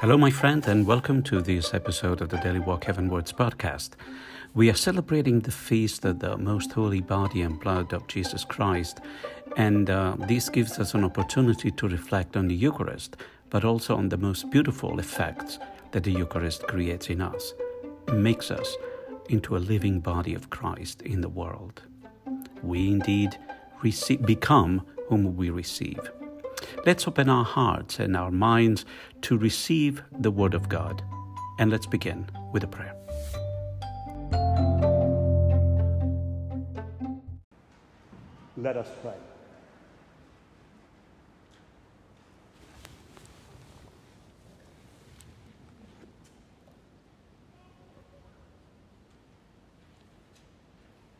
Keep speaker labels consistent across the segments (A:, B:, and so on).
A: Hello, my friend, and welcome to this episode of the Daily Walk Heavenwards podcast. We are celebrating the feast of the most holy body and blood of Jesus Christ, and uh, this gives us an opportunity to reflect on the Eucharist, but also on the most beautiful effects that the Eucharist creates in us, makes us into a living body of Christ in the world. We indeed receive, become whom we receive. Let's open our hearts and our minds to receive the Word of God. And let's begin with a prayer.
B: Let us pray.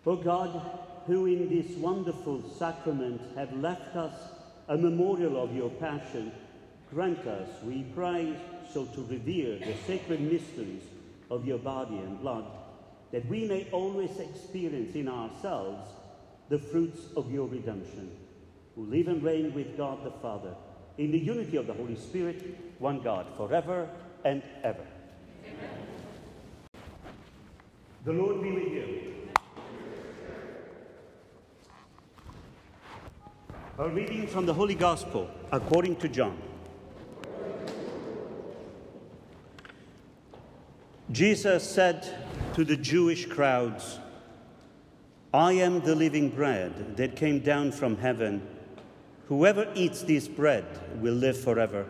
B: O God, who in this wonderful sacrament have left us a memorial of your passion, grant us, we pray, so to revere the sacred mysteries of your body and blood, that we may always experience in ourselves the fruits of your redemption, who live and reign with God the Father, in the unity of the Holy Spirit, one God, forever and ever. Amen. The Lord be with you. A reading from the Holy Gospel according to John. Jesus said to the Jewish crowds, I am the living bread that came down from heaven. Whoever eats this bread will live forever,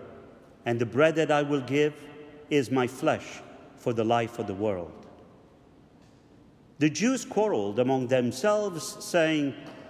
B: and the bread that I will give is my flesh for the life of the world. The Jews quarreled among themselves, saying,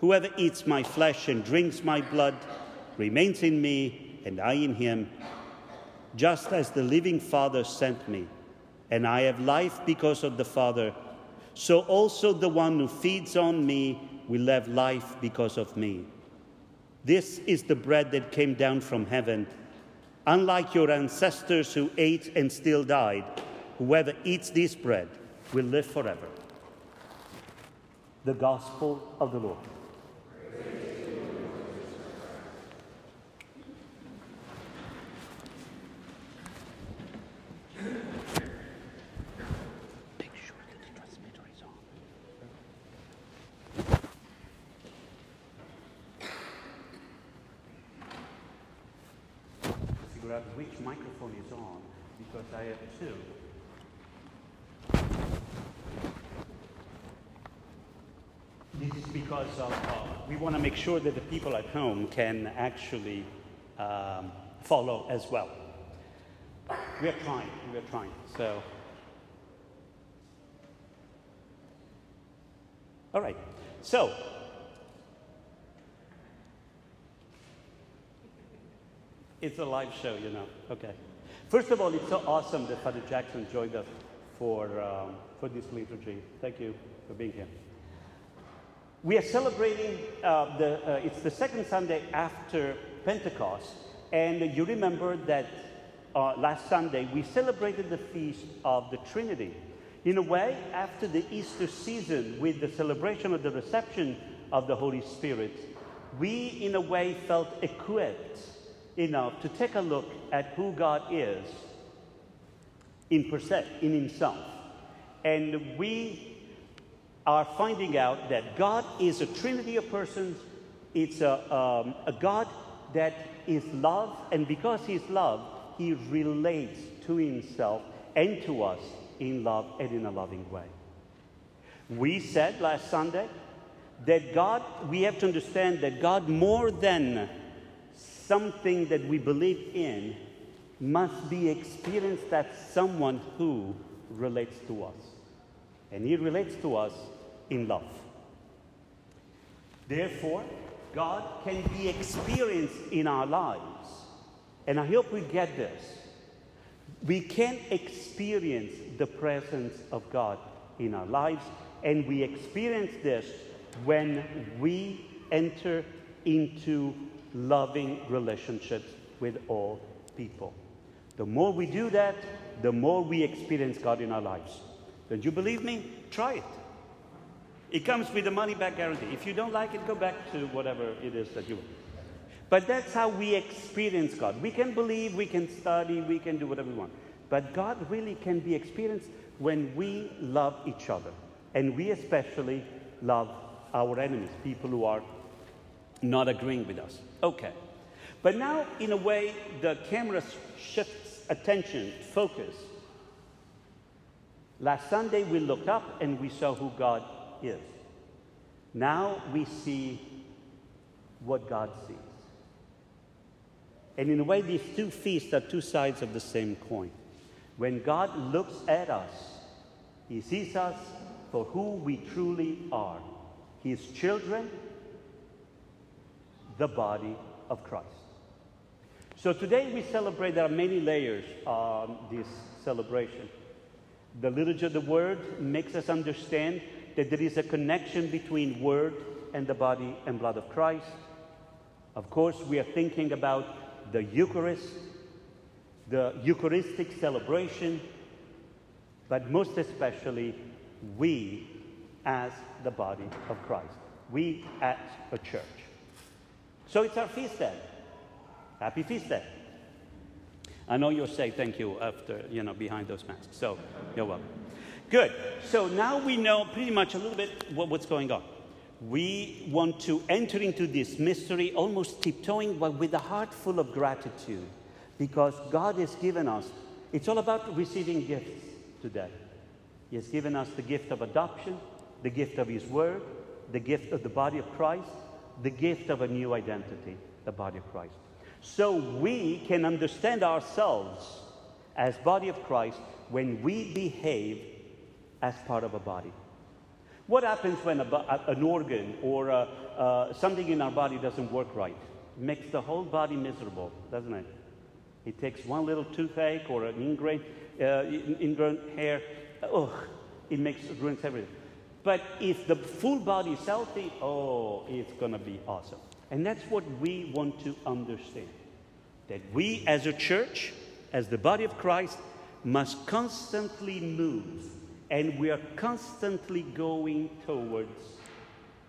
B: Whoever eats my flesh and drinks my blood remains in me, and I in him, just as the living Father sent me, and I have life because of the Father, so also the one who feeds on me will have life because of me. This is the bread that came down from heaven. Unlike your ancestors who ate and still died, whoever eats this bread will live forever. The Gospel of the Lord. figure out which microphone is on because I have two. This is because of, uh, we want to make sure that the people at home can actually um, follow as well. We are trying, we are trying. So, all right. So, It's a live show, you know. Okay. First of all, it's so awesome that Father Jackson joined us for, um, for this liturgy. Thank you for being here. We are celebrating, uh, the, uh, it's the second Sunday after Pentecost. And you remember that uh, last Sunday we celebrated the feast of the Trinity. In a way, after the Easter season, with the celebration of the reception of the Holy Spirit, we, in a way, felt equipped enough to take a look at who God is in in Himself. And we are finding out that God is a trinity of persons. It's a, um, a God that is love, and because He's love, He relates to Himself and to us in love and in a loving way. We said last Sunday that God, we have to understand that God, more than something that we believe in must be experienced as someone who relates to us. And he relates to us in love. Therefore, God can be experienced in our lives. And I hope we get this. We can experience the presence of God in our lives, and we experience this when we enter into loving relationships with all people. The more we do that, the more we experience God in our lives. Don't you believe me? Try it. It comes with a money back guarantee. If you don't like it, go back to whatever it is that you want. But that's how we experience God. We can believe, we can study, we can do whatever we want. But God really can be experienced when we love each other. And we especially love our enemies, people who are not agreeing with us. Okay. But now, in a way, the camera shifts attention, focus. Last Sunday, we looked up and we saw who God is. Now we see what God sees. And in a way, these two feasts are two sides of the same coin. When God looks at us, He sees us for who we truly are His children, the body of Christ. So today we celebrate, there are many layers on this celebration. The liturgy of the Word makes us understand that there is a connection between Word and the body and blood of Christ. Of course, we are thinking about the Eucharist, the Eucharistic celebration, but most especially we as the body of Christ, we as a church. So it's our feast day. Happy feast day. I know you'll say thank you after, you know, behind those masks. So you're welcome. Good. So now we know pretty much a little bit what, what's going on. We want to enter into this mystery almost tiptoeing, but with a heart full of gratitude because God has given us, it's all about receiving gifts today. He has given us the gift of adoption, the gift of His Word, the gift of the body of Christ, the gift of a new identity, the body of Christ. So we can understand ourselves as body of Christ when we behave as part of a body. What happens when a, an organ or something in our body doesn't work right? It makes the whole body miserable, doesn't it? It takes one little toothache or an uh, ingrown hair. Oh, it makes it ruins everything. But if the full body is healthy, oh, it's going to be awesome. And that's what we want to understand. That we as a church, as the body of Christ, must constantly move. And we are constantly going towards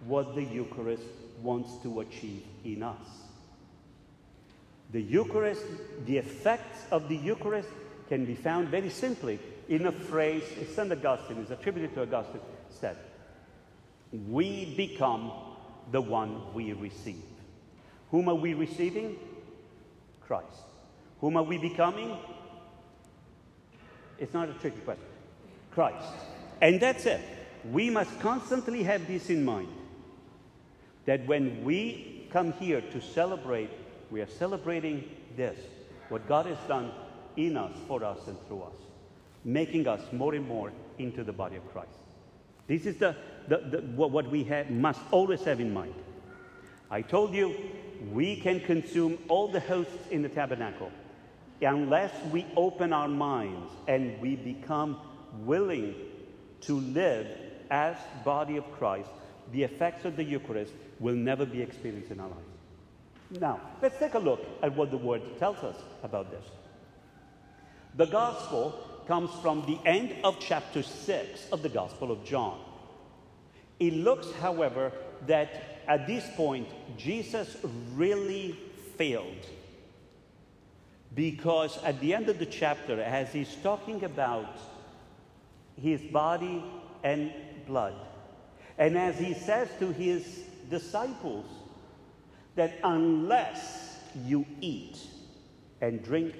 B: what the Eucharist wants to achieve in us. The Eucharist, the effects of the Eucharist can be found very simply in a phrase St. Augustine is attributed to Augustine said, We become the one we receive. Whom are we receiving? Christ. Whom are we becoming? It's not a tricky question. Christ. And that's it. We must constantly have this in mind that when we come here to celebrate we are celebrating this, what God has done in us, for us, and through us, making us more and more into the body of Christ. This is the, the, the what we have, must always have in mind. I told you we can consume all the hosts in the tabernacle unless we open our minds and we become willing to live as body of Christ, the effects of the Eucharist will never be experienced in our lives. Now, let's take a look at what the word tells us about this. The gospel comes from the end of chapter 6 of the Gospel of John. It looks, however, that at this point, Jesus really failed. Because at the end of the chapter, as he's talking about his body and blood, and as he says to his disciples, that unless you eat and drink,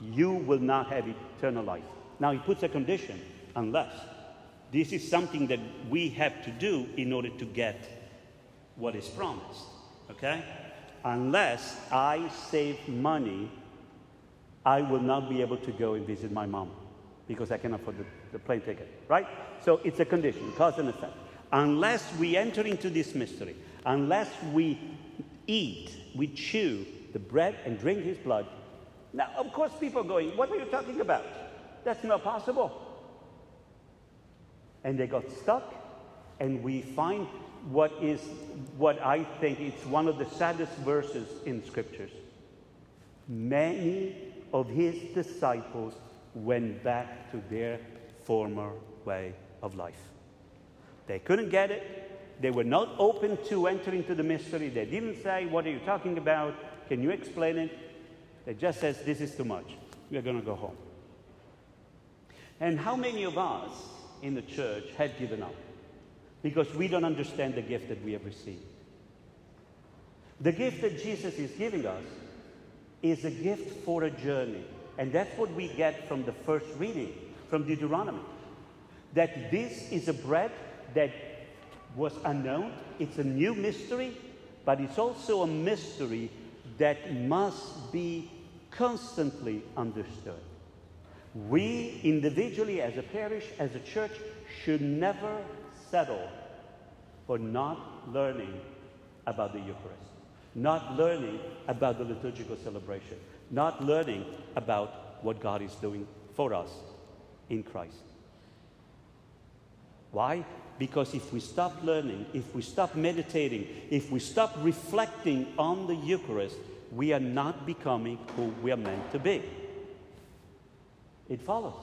B: you will not have eternal life. Now, he puts a condition unless. This is something that we have to do in order to get what is promised. Okay? Unless I save money, I will not be able to go and visit my mom because I cannot afford the, the plane ticket. Right? So it's a condition, cause and effect. Unless we enter into this mystery, unless we eat, we chew the bread and drink his blood, Now, of course, people are going, What are you talking about? That's not possible. And they got stuck, and we find what is what I think it's one of the saddest verses in scriptures. Many of his disciples went back to their former way of life. They couldn't get it. They were not open to enter into the mystery. They didn't say, What are you talking about? Can you explain it? They just says, This is too much. We are going to go home. And how many of us in the church have given up? Because we don't understand the gift that we have received. The gift that Jesus is giving us is a gift for a journey. And that's what we get from the first reading from Deuteronomy. That this is a bread that was unknown, it's a new mystery, but it's also a mystery that must be constantly understood. We individually, as a parish, as a church, should never settle for not learning about the Eucharist, not learning about the liturgical celebration, not learning about what God is doing for us in Christ. Why? Because if we stop learning, if we stop meditating, if we stop reflecting on the Eucharist, we are not becoming who we are meant to be. It follows.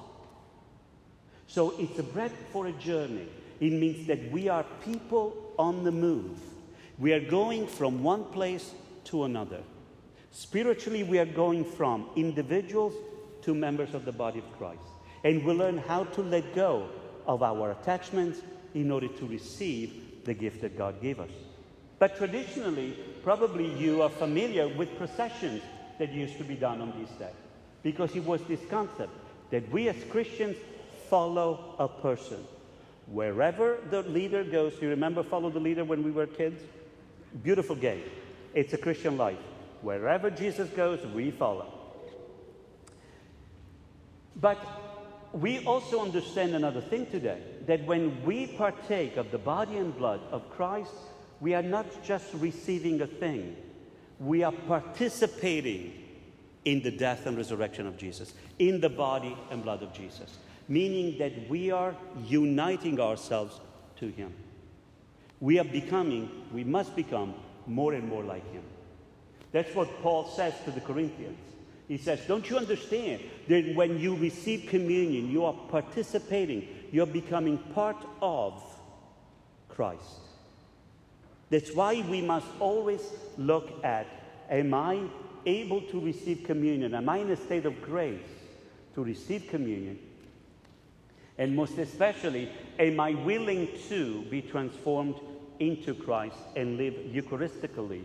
B: So it's a bread for a journey. It means that we are people on the move. We are going from one place to another. Spiritually, we are going from individuals to members of the body of Christ. And we learn how to let go of our attachments in order to receive the gift that God gave us. But traditionally, probably you are familiar with processions that used to be done on this day. Because it was this concept that we as Christians follow a person. Wherever the leader goes, you remember follow the leader when we were kids? Beautiful game. It's a Christian life. Wherever Jesus goes, we follow. But we also understand another thing today that when we partake of the body and blood of Christ, we are not just receiving a thing, we are participating in the death and resurrection of Jesus, in the body and blood of Jesus, meaning that we are uniting ourselves to Him. We are becoming, we must become more and more like Him. That's what Paul says to the Corinthians. He says, Don't you understand that when you receive communion, you are participating, you're becoming part of Christ? That's why we must always look at Am I able to receive communion? Am I in a state of grace to receive communion? And most especially, am I willing to be transformed into Christ and live Eucharistically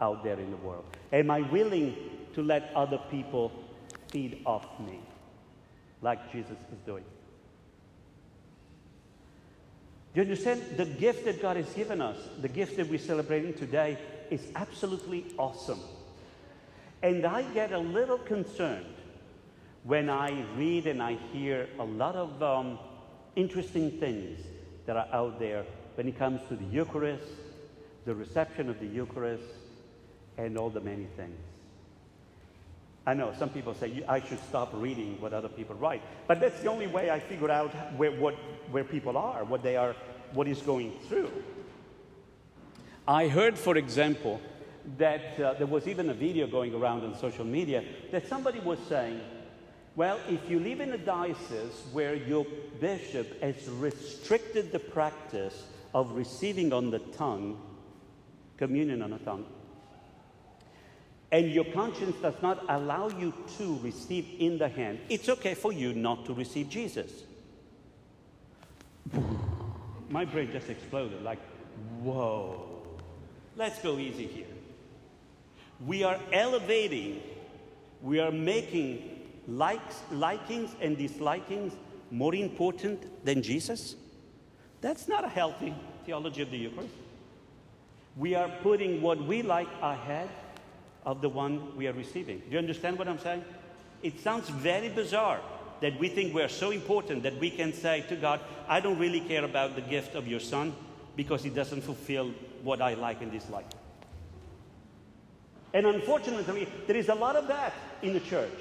B: out there in the world? Am I willing to let other people feed off me like Jesus is doing? Do you understand? The gift that God has given us, the gift that we're celebrating today, is absolutely awesome. And I get a little concerned when I read and I hear a lot of um, interesting things that are out there when it comes to the Eucharist, the reception of the Eucharist, and all the many things. I know some people say I should stop reading what other people write, but that's the only way I figure out where, what, where people are, what they are, what is going through. I heard, for example, that uh, there was even a video going around on social media that somebody was saying, well, if you live in a diocese where your bishop has restricted the practice of receiving on the tongue, communion on the tongue, and your conscience does not allow you to receive in the hand, it's okay for you not to receive Jesus. My brain just exploded like, whoa, let's go easy here. We are elevating, we are making likes, likings and dislikings more important than Jesus. That's not a healthy theology of the Eucharist. We are putting what we like ahead of the one we are receiving. Do you understand what I'm saying? It sounds very bizarre that we think we're so important that we can say to God, I don't really care about the gift of your son because he doesn't fulfill what I like and dislike. And unfortunately, there is a lot of that in the church.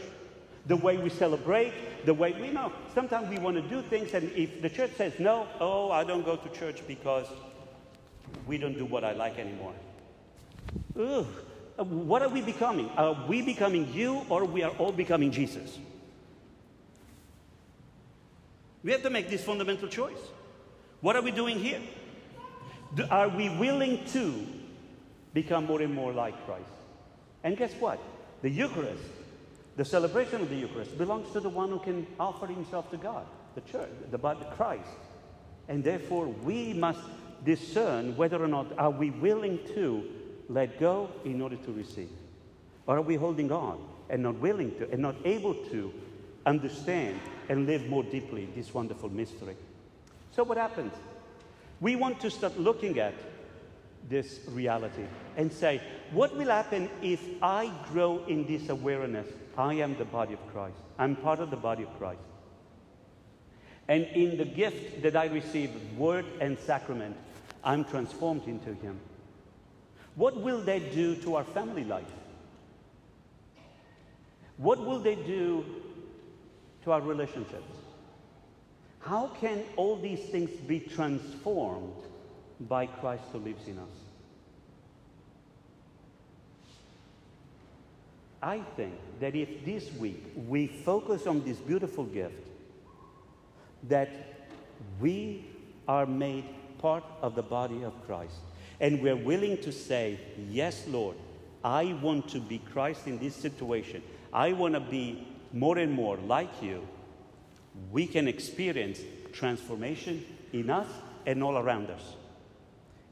B: The way we celebrate, the way we know. Sometimes we want to do things, and if the church says no, oh, I don't go to church because we don't do what I like anymore. Ugh. Uh, what are we becoming? Are we becoming you, or we are all becoming Jesus? We have to make this fundamental choice. What are we doing here? Do, are we willing to become more and more like Christ? And guess what? The Eucharist, the celebration of the Eucharist, belongs to the one who can offer himself to God, the church, the body, Christ. And therefore, we must discern whether or not are we willing to let go in order to receive, or are we holding on and not willing to and not able to understand and live more deeply this wonderful mystery. So, what happens? We want to start looking at this reality and say, what will happen if I grow in this awareness? I am the body of Christ. I'm part of the body of Christ. And in the gift that I receive, word and sacrament, I'm transformed into Him. What will they do to our family life? What will they do to our relationships? How can all these things be transformed by Christ who lives in us? I think that if this week we focus on this beautiful gift, that we are made part of the body of Christ, and we're willing to say, Yes, Lord, I want to be Christ in this situation. I want to be more and more like you. We can experience transformation in us and all around us.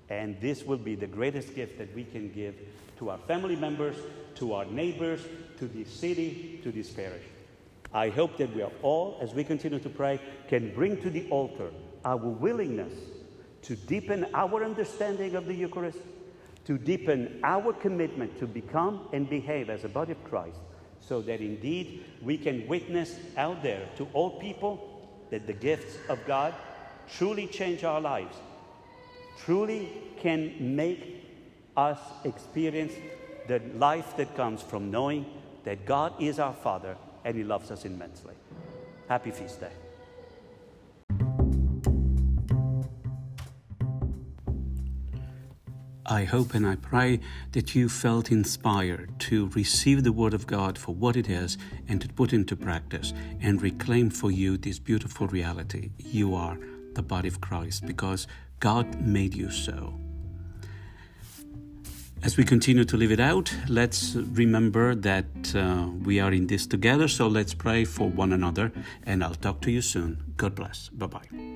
B: And this will be the greatest gift that we can give to our family members, to our neighbors, to this city, to this parish. I hope that we are all, as we continue to pray, can bring to the altar our willingness to deepen our understanding of the Eucharist, to deepen our commitment to become and behave as a body of Christ, so that indeed we can witness out there to all people that the gifts of God truly change our lives, truly can make us experience the life that comes from knowing that God is our Father and He loves us immensely. Happy Feast Day.
A: I hope and I pray that you felt inspired to receive the Word of God for what it is and to put into practice and reclaim for you this beautiful reality. You are the body of Christ because God made you so. As we continue to live it out, let's remember that uh, we are in this together. So let's pray for one another, and I'll talk to you soon. God bless. Bye bye.